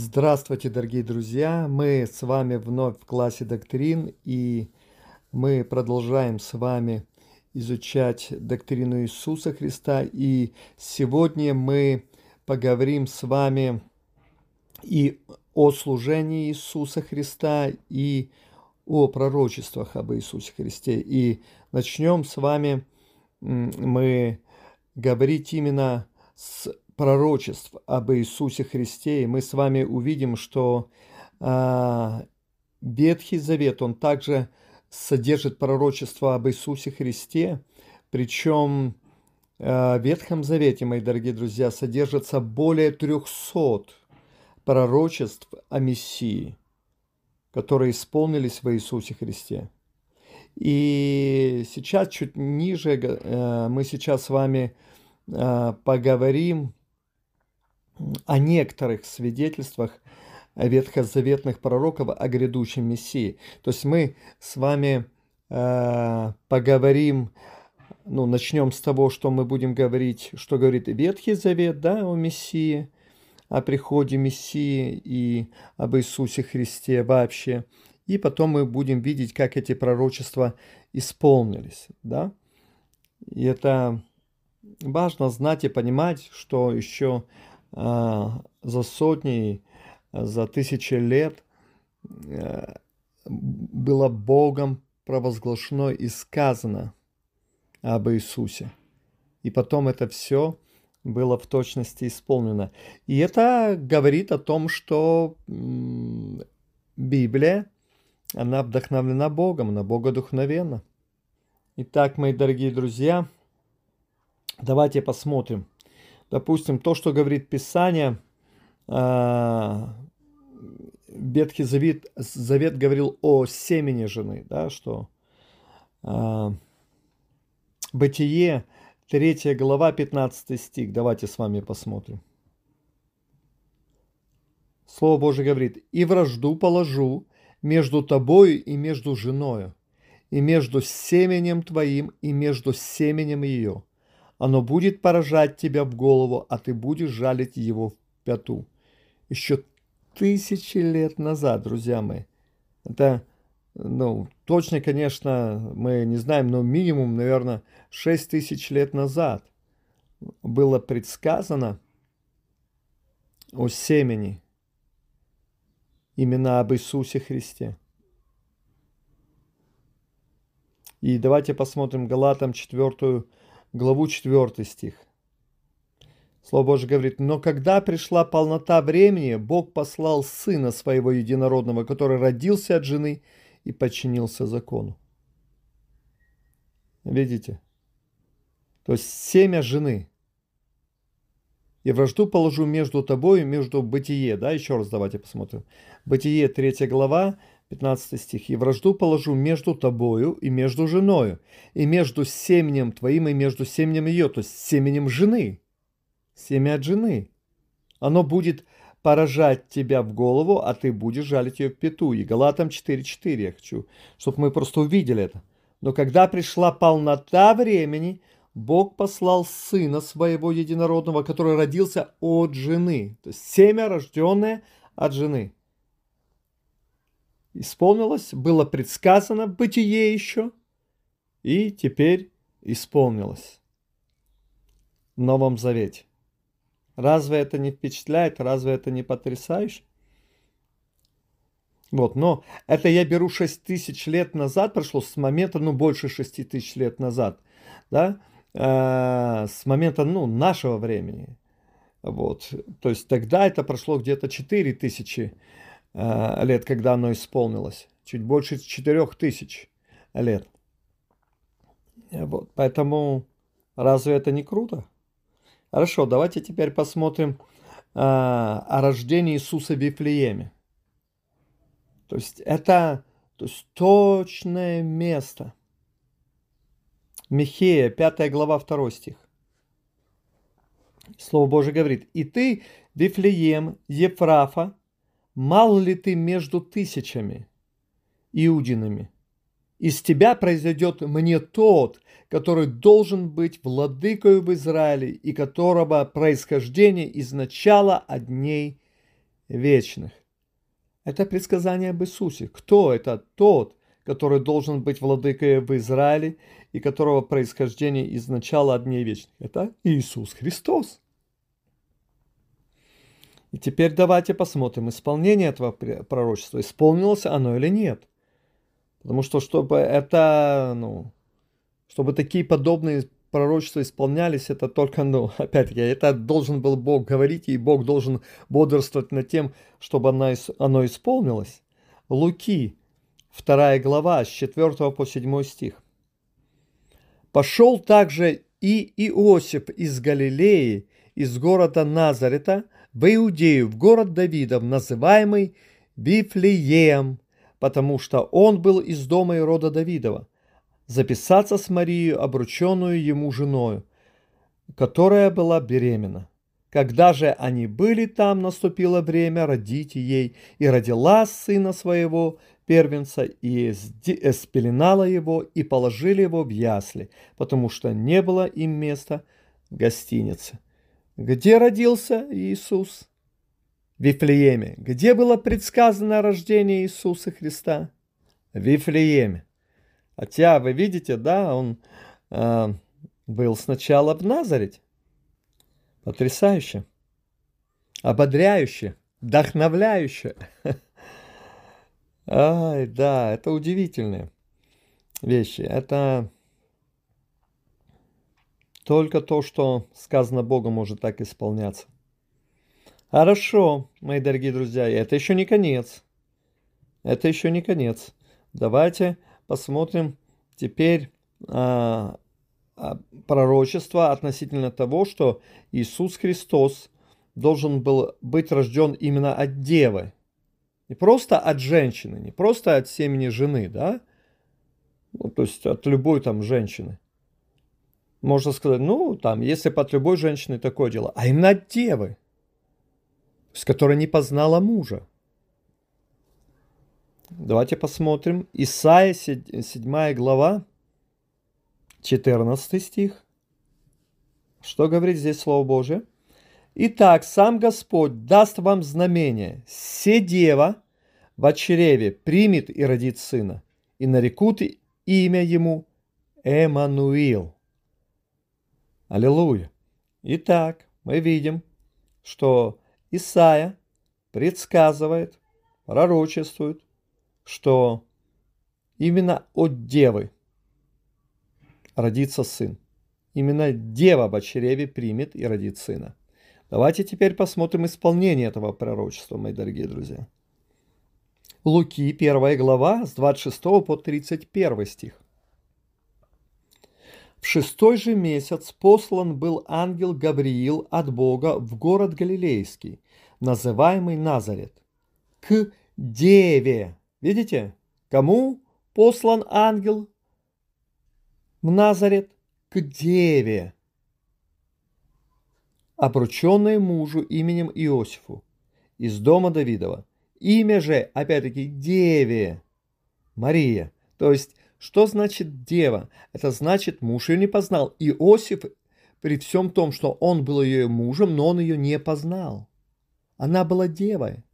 Здравствуйте, дорогие друзья! Мы с вами вновь в классе доктрин, и мы продолжаем с вами изучать доктрину Иисуса Христа. И сегодня мы поговорим с вами и о служении Иисуса Христа, и о пророчествах об Иисусе Христе. И начнем с вами мы говорить именно с пророчеств об Иисусе Христе, и мы с вами увидим, что э, Ветхий Завет, он также содержит пророчество об Иисусе Христе, причем э, в Ветхом Завете, мои дорогие друзья, содержится более 300 пророчеств о Мессии, которые исполнились в Иисусе Христе. И сейчас чуть ниже э, мы сейчас с вами э, поговорим о некоторых свидетельствах ветхозаветных пророков о грядущем Мессии. То есть мы с вами э, поговорим, ну, начнем с того, что мы будем говорить, что говорит Ветхий Завет, да, о Мессии, о приходе Мессии и об Иисусе Христе вообще. И потом мы будем видеть, как эти пророчества исполнились, да. И это важно знать и понимать, что еще за сотни, за тысячи лет э, было Богом провозглашено и сказано об Иисусе. И потом это все было в точности исполнено. И это говорит о том, что Библия, она вдохновлена Богом, она богодухновенна. Итак, мои дорогие друзья, давайте посмотрим – допустим, то, что говорит Писание, а, Ветхий Завет, Завет говорил о семени жены, да, что э, Бытие, 3 глава, 15 стих. Давайте с вами посмотрим. Слово Божье говорит, «И вражду положу между тобою и между женою, и между семенем твоим и между семенем ее, оно будет поражать тебя в голову, а ты будешь жалить его в пяту. Еще тысячи лет назад, друзья мои. Это, ну, точно, конечно, мы не знаем, но минимум, наверное, 6 тысяч лет назад было предсказано о семени, именно об Иисусе Христе. И давайте посмотрим Галатам 4 главу 4 стих. Слово Божье говорит, «Но когда пришла полнота времени, Бог послал Сына Своего Единородного, который родился от жены и подчинился закону». Видите? То есть семя жены. «И вражду положу между тобой и между бытие». Да, еще раз давайте посмотрим. Бытие, 3 глава, 15 стих. «И вражду положу между тобою и между женою, и между семенем твоим и между семенем ее», то есть семенем жены, семя от жены. Оно будет поражать тебя в голову, а ты будешь жалить ее в пету. И Галатам 4.4 я хочу, чтобы мы просто увидели это. Но когда пришла полнота времени, Бог послал Сына Своего Единородного, который родился от жены. То есть семя, рожденное от жены – исполнилось, было предсказано в бытие еще, и теперь исполнилось в Новом Завете. Разве это не впечатляет? Разве это не потрясающе? Вот, но это я беру 6 тысяч лет назад, прошло с момента, ну, больше 6 тысяч лет назад, да, э, с момента, ну, нашего времени. Вот, то есть тогда это прошло где-то 4 тысячи лет, когда оно исполнилось. Чуть больше четырех тысяч лет. Вот, поэтому разве это не круто? Хорошо, давайте теперь посмотрим а, о рождении Иисуса в Вифлееме. То есть это то есть точное место. Михея, 5 глава, 2 стих. Слово Божие говорит, «И ты, Вифлеем, Ефрафа, мал ли ты между тысячами иудинами? Из тебя произойдет мне тот, который должен быть владыкою в Израиле и которого происхождение из начала от дней вечных. Это предсказание об Иисусе. Кто это тот, который должен быть владыкой в Израиле и которого происхождение из начала от дней вечных? Это Иисус Христос. И теперь давайте посмотрим исполнение этого пророчества. Исполнилось оно или нет. Потому что чтобы это, ну, чтобы такие подобные пророчества исполнялись, это только, ну, опять-таки, это должен был Бог говорить, и Бог должен бодрствовать над тем, чтобы оно, оно исполнилось. Луки, 2 глава, с 4 по 7 стих. «Пошел также и Иосиф из Галилеи, из города Назарета, в Иудею, в город Давидов, называемый Вифлеем, потому что он был из дома и рода Давидова, записаться с Марией, обрученную ему женою, которая была беременна. Когда же они были там, наступило время родить ей, и родила сына своего, первенца, и спеленала его, и положили его в ясли, потому что не было им места в гостинице. Где родился Иисус? В Вифлееме. Где было предсказано рождение Иисуса Христа? В Вифлееме. Хотя, вы видите, да, он э, был сначала в Назарете. Потрясающе. Ободряюще. Вдохновляюще. Ай, да, это удивительные вещи. Это только то, что сказано Богом, может так исполняться. Хорошо, мои дорогие друзья, это еще не конец. Это еще не конец. Давайте посмотрим теперь а, а, пророчество относительно того, что Иисус Христос должен был быть рожден именно от девы. Не просто от женщины, не просто от семени жены, да? Ну, то есть от любой там женщины. Можно сказать, ну, там, если от любой женщины такое дело, а именно от девы, с которой не познала мужа. Давайте посмотрим. Исайя, 7 глава, 14 стих. Что говорит здесь Слово Божие? Итак, сам Господь даст вам знамение. Се дева в чреве примет и родит сына, и нарекут имя ему Эммануил. Аллилуйя. Итак, мы видим, что Исаия предсказывает, пророчествует, что именно от девы родится сын. Именно дева в чреве примет и родит сына. Давайте теперь посмотрим исполнение этого пророчества, мои дорогие друзья. Луки, 1 глава, с 26 по 31 стих. В шестой же месяц послан был ангел Гавриил от Бога в город Галилейский, называемый Назарет, к деве, Видите? Кому послан ангел в Назарет? К деве, обрученной мужу именем Иосифу из дома Давидова. Имя же, опять-таки, деве Мария. То есть, что значит дева? Это значит, муж ее не познал. Иосиф, при всем том, что он был ее мужем, но он ее не познал. Она была девой.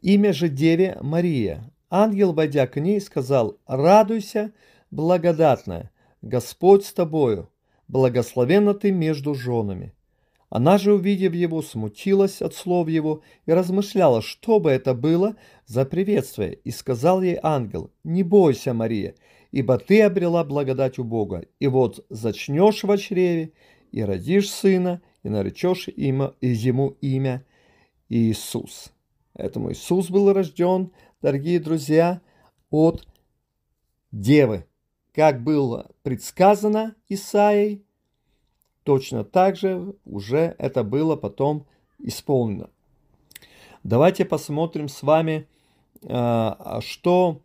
Имя же деве Мария. Ангел, войдя к ней, сказал, «Радуйся, благодатная, Господь с тобою, благословенна ты между женами». Она же, увидев его, смутилась от слов его и размышляла, что бы это было за приветствие. И сказал ей ангел, «Не бойся, Мария, ибо ты обрела благодать у Бога, и вот зачнешь в чреве, и родишь сына, и наречешь имя, ему имя Иисус». Этому Иисус был рожден, дорогие друзья, от девы. Как было предсказано Исаией, точно так же уже это было потом исполнено. Давайте посмотрим с вами, а, что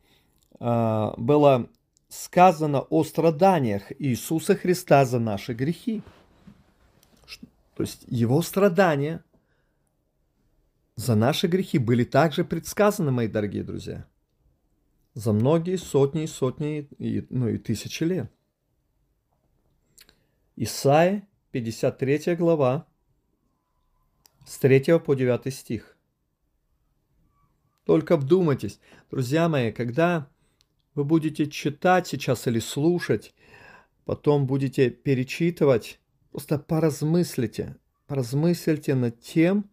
а, было сказано о страданиях Иисуса Христа за наши грехи. То есть его страдания за наши грехи были также предсказаны, мои дорогие друзья, за многие сотни и сотни, и, ну и тысячи лет. Исайя, 53 глава, с 3 по 9 стих. Только вдумайтесь, друзья мои, когда вы будете читать сейчас или слушать, потом будете перечитывать, просто поразмыслите, поразмыслите над тем,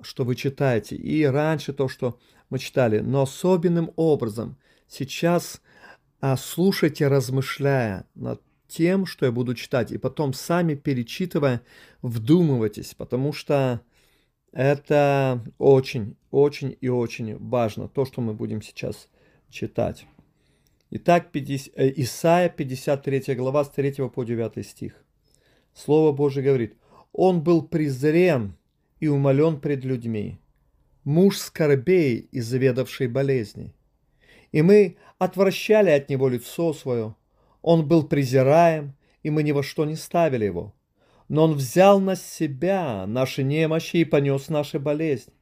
что вы читаете. И раньше то, что мы читали, но особенным образом сейчас а, слушайте, размышляя над тем, что я буду читать, и потом сами перечитывая, вдумывайтесь, потому что это очень, очень и очень важно, то, что мы будем сейчас читать. Итак, 50, э, Исайя 53 глава с 3 по 9 стих. Слово Божье говорит, «Он был презрен и умолен пред людьми, муж скорбей и заведавший болезни. И мы отвращали от него лицо свое, он был презираем, и мы ни во что не ставили его. Но он взял на себя наши немощи и понес наши болезни.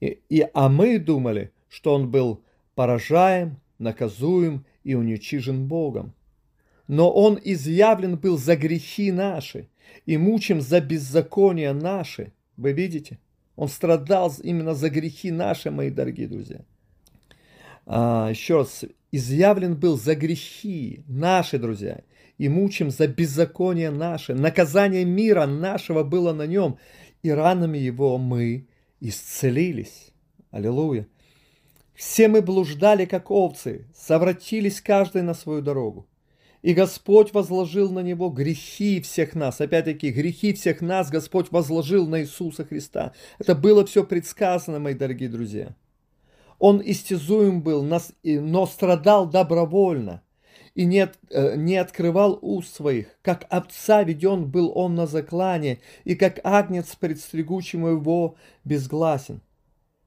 И, и, а мы думали, что он был поражаем, наказуем и уничижен Богом. Но он изъявлен был за грехи наши и мучим за беззакония наши. Вы видите? Он страдал именно за грехи наши, мои дорогие друзья. А, еще раз, изъявлен был за грехи наши, друзья, и мучим за беззаконие наше. Наказание мира нашего было на нем, и ранами его мы исцелились. Аллилуйя. Все мы блуждали, как овцы, совратились каждый на свою дорогу. И Господь возложил на него грехи всех нас. Опять-таки, грехи всех нас Господь возложил на Иисуса Христа. Это было все предсказано, мои дорогие друзья. Он истязуем был, но страдал добровольно и не, э, не открывал уст своих. Как отца веден был он на заклане, и как агнец пред стригучим его безгласен.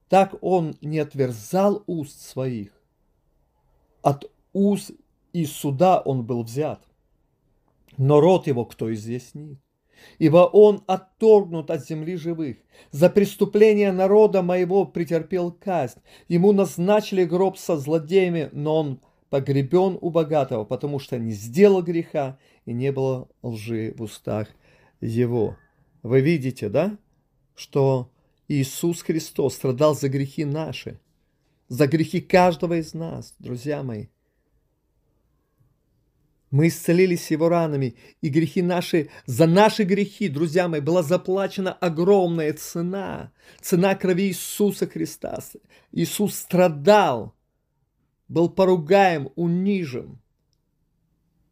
Так он не отверзал уст своих. От уст и суда он был взят. Но род его кто изъяснит? Ибо он отторгнут от земли живых. За преступление народа моего претерпел казнь. Ему назначили гроб со злодеями, но он погребен у богатого, потому что не сделал греха и не было лжи в устах его. Вы видите, да, что Иисус Христос страдал за грехи наши, за грехи каждого из нас, друзья мои – мы исцелились его ранами, и грехи наши, за наши грехи, друзья мои, была заплачена огромная цена. Цена крови Иисуса Христа. Иисус страдал, был поругаем, унижен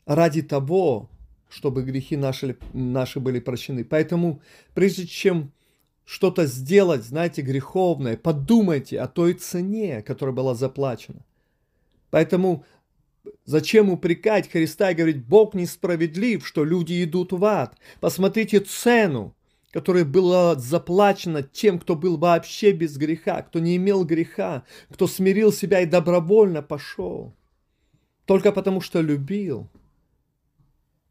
ради того, чтобы грехи наши, наши были прощены. Поэтому, прежде чем что-то сделать, знаете, греховное, подумайте о той цене, которая была заплачена. Поэтому Зачем упрекать Христа и говорить, Бог несправедлив, что люди идут в ад? Посмотрите цену, которая была заплачена тем, кто был вообще без греха, кто не имел греха, кто смирил себя и добровольно пошел. Только потому, что любил.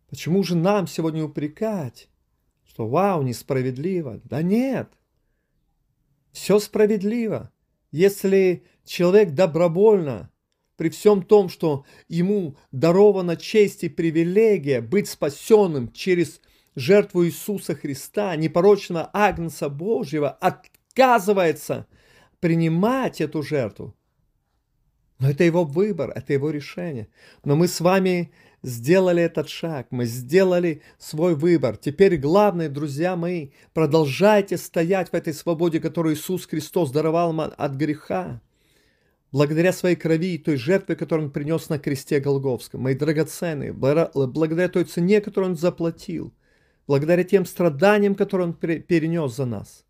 Почему же нам сегодня упрекать, что вау, несправедливо? Да нет, все справедливо. Если человек добровольно при всем том, что ему дарована честь и привилегия быть спасенным через жертву Иисуса Христа, непорочного Агнца Божьего, отказывается принимать эту жертву. Но это его выбор, это его решение. Но мы с вами сделали этот шаг, мы сделали свой выбор. Теперь главное, друзья мои, продолжайте стоять в этой свободе, которую Иисус Христос даровал от греха благодаря своей крови и той жертве, которую он принес на кресте Голговском, мои драгоценные, благодаря той цене, которую он заплатил, благодаря тем страданиям, которые он перенес за нас.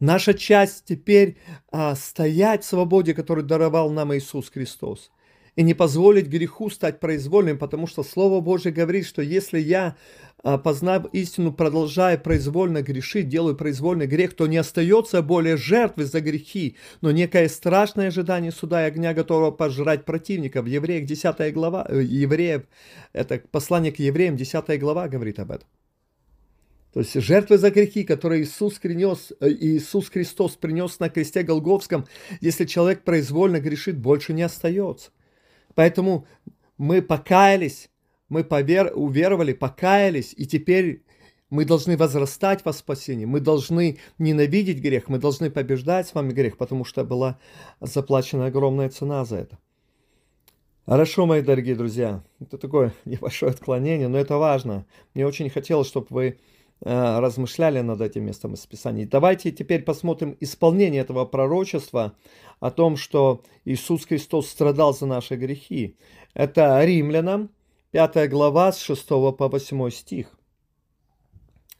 Наша часть теперь а, стоять в свободе, которую даровал нам Иисус Христос – и не позволить греху стать произвольным, потому что Слово Божье говорит, что если я, а, познав истину, продолжая произвольно грешить, делаю произвольный грех, то не остается более жертвы за грехи, но некое страшное ожидание суда и огня, готового пожрать противника. В Евреях 10 глава, э, Евреев, это послание к евреям, 10 глава говорит об этом. То есть жертвы за грехи, которые Иисус, принес, э, Иисус Христос принес на кресте Голговском, если человек произвольно грешит, больше не остается. Поэтому мы покаялись, мы повер... уверовали, покаялись, и теперь Мы должны возрастать во спасении, мы должны ненавидеть грех, мы должны побеждать с вами грех, потому что была заплачена огромная цена за это. Хорошо, мои дорогие друзья, это такое небольшое отклонение, но это важно. Мне очень хотелось, чтобы вы размышляли над этим местом из Писания. Давайте теперь посмотрим исполнение этого пророчества о том, что Иисус Христос страдал за наши грехи. Это Римлянам, 5 глава, с 6 по 8 стих.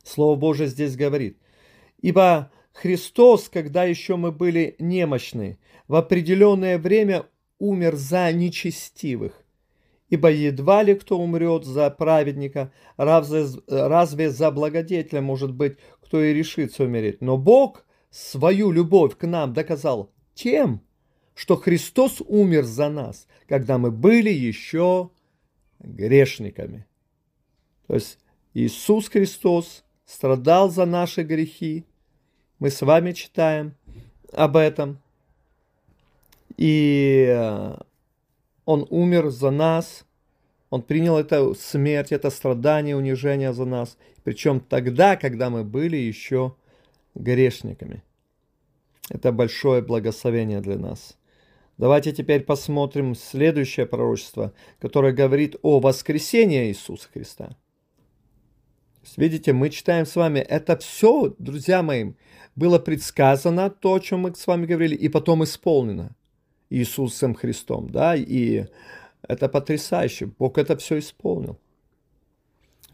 Слово Божие здесь говорит. «Ибо Христос, когда еще мы были немощны, в определенное время умер за нечестивых. Ибо едва ли кто умрет за праведника, разве, разве за благодетеля, может быть, кто и решится умереть. Но Бог свою любовь к нам доказал тем, что Христос умер за нас, когда мы были еще грешниками. То есть Иисус Христос страдал за наши грехи. Мы с вами читаем об этом. И э, Он умер за нас, Он принял эту смерть, это страдание, унижение за нас. Причем тогда, когда мы были еще грешниками. Это большое благословение для нас. Давайте теперь посмотрим следующее пророчество, которое говорит о воскресении Иисуса Христа. Видите, мы читаем с вами, это все, друзья мои, было предсказано, то, о чем мы с вами говорили, и потом исполнено. Иисусом Христом, да, и это потрясающе. Бог это все исполнил.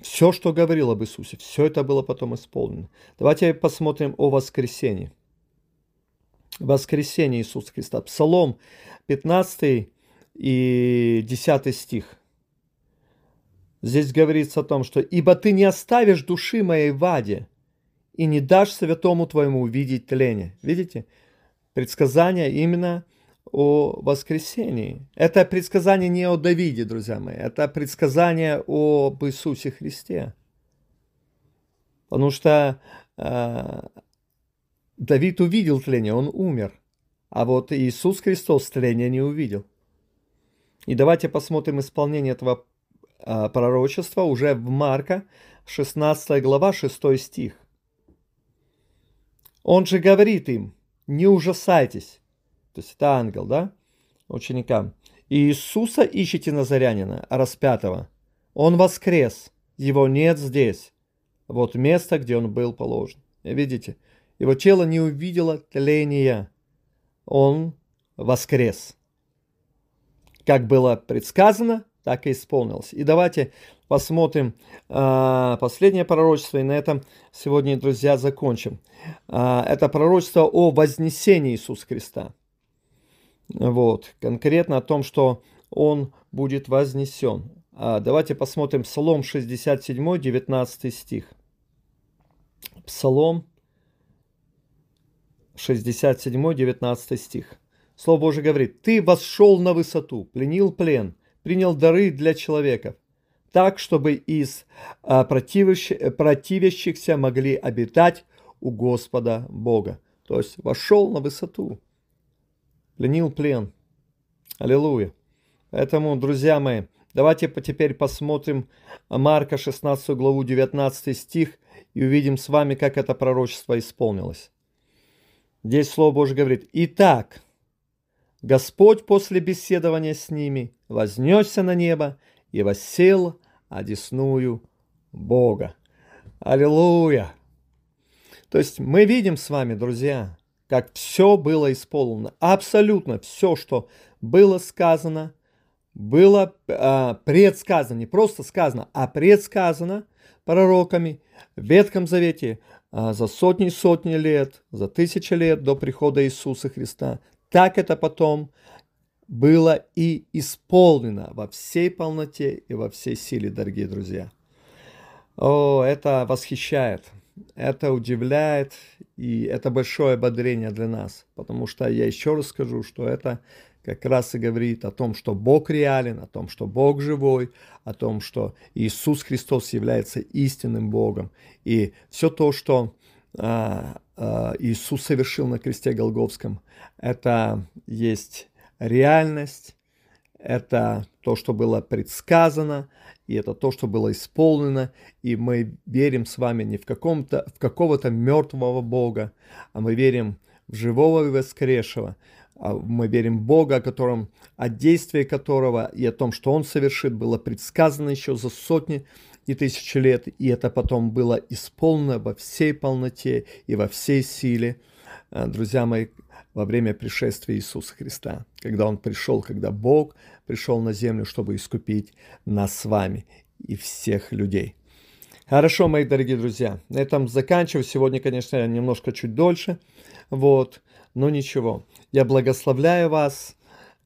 Все, что говорил об Иисусе, все это было потом исполнено. Давайте посмотрим о воскресении. Воскресение Иисуса Христа. Псалом 15 и 10 стих. Здесь говорится о том, что «Ибо ты не оставишь души моей в аде, и не дашь святому твоему увидеть тление». Видите? Предсказание именно – о воскресении. Это предсказание не о Давиде, друзья мои, это предсказание об Иисусе Христе. Потому что э, Давид увидел тление, он умер. А вот Иисус Христос тления не увидел. И давайте посмотрим исполнение этого э, пророчества уже в Марка, 16 глава, 6 стих. Он же говорит им, не ужасайтесь, то есть это ангел, да, ученикам. И Иисуса ищите Назарянина, распятого. Он воскрес, его нет здесь. Вот место, где он был положен. Видите, его тело не увидело тления. Он воскрес. Как было предсказано, так и исполнилось. И давайте посмотрим э, последнее пророчество, и на этом сегодня, друзья, закончим. Э, это пророчество о вознесении Иисуса Христа. Вот, конкретно о том, что он будет вознесен. А давайте посмотрим Псалом 67, 19 стих. Псалом 67, 19 стих. Слово Божие говорит, «Ты восшел на высоту, пленил плен, принял дары для человеков, так, чтобы из а, противящихся могли обитать у Господа Бога». То есть вошел на высоту пленил плен. Аллилуйя. Поэтому, друзья мои, давайте теперь посмотрим Марка 16 главу 19 стих и увидим с вами, как это пророчество исполнилось. Здесь Слово Божье говорит, «Итак, Господь после беседования с ними вознесся на небо и воссел одесную Бога». Аллилуйя! То есть мы видим с вами, друзья, как все было исполнено. Абсолютно все, что было сказано, было э, предсказано, не просто сказано, а предсказано пророками в Ветхом Завете э, за сотни и сотни лет, за тысячи лет до прихода Иисуса Христа. Так это потом было и исполнено во всей полноте и во всей силе, дорогие друзья. О, это восхищает, это удивляет, и это большое ободрение для нас, потому что я еще раз скажу, что это как раз и говорит о том, что Бог реален, о том, что Бог живой, о том, что Иисус Христос является истинным Богом. И все то, что а, а, Иисус совершил на кресте Голговском, это есть реальность, это то, что было предсказано, и это то, что было исполнено, и мы верим с вами не в, каком-то, в какого-то мертвого Бога, а мы верим в живого и воскресшего. А мы верим в Бога, о котором, о действии которого и о том, что Он совершит, было предсказано еще за сотни и тысячи лет, и это потом было исполнено во всей полноте и во всей силе. А, друзья мои, во время пришествия Иисуса Христа, когда Он пришел, когда Бог пришел на землю, чтобы искупить нас с вами и всех людей. Хорошо, мои дорогие друзья, на этом заканчиваю. Сегодня, конечно, немножко чуть дольше, вот, но ничего. Я благословляю вас.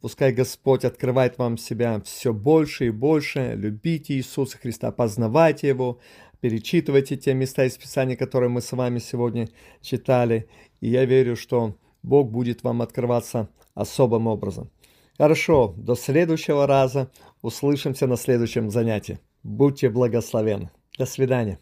Пускай Господь открывает вам себя все больше и больше. Любите Иисуса Христа, познавайте Его, перечитывайте те места из Писания, которые мы с вами сегодня читали. И я верю, что Бог будет вам открываться особым образом. Хорошо, до следующего раза. Услышимся на следующем занятии. Будьте благословенны. До свидания.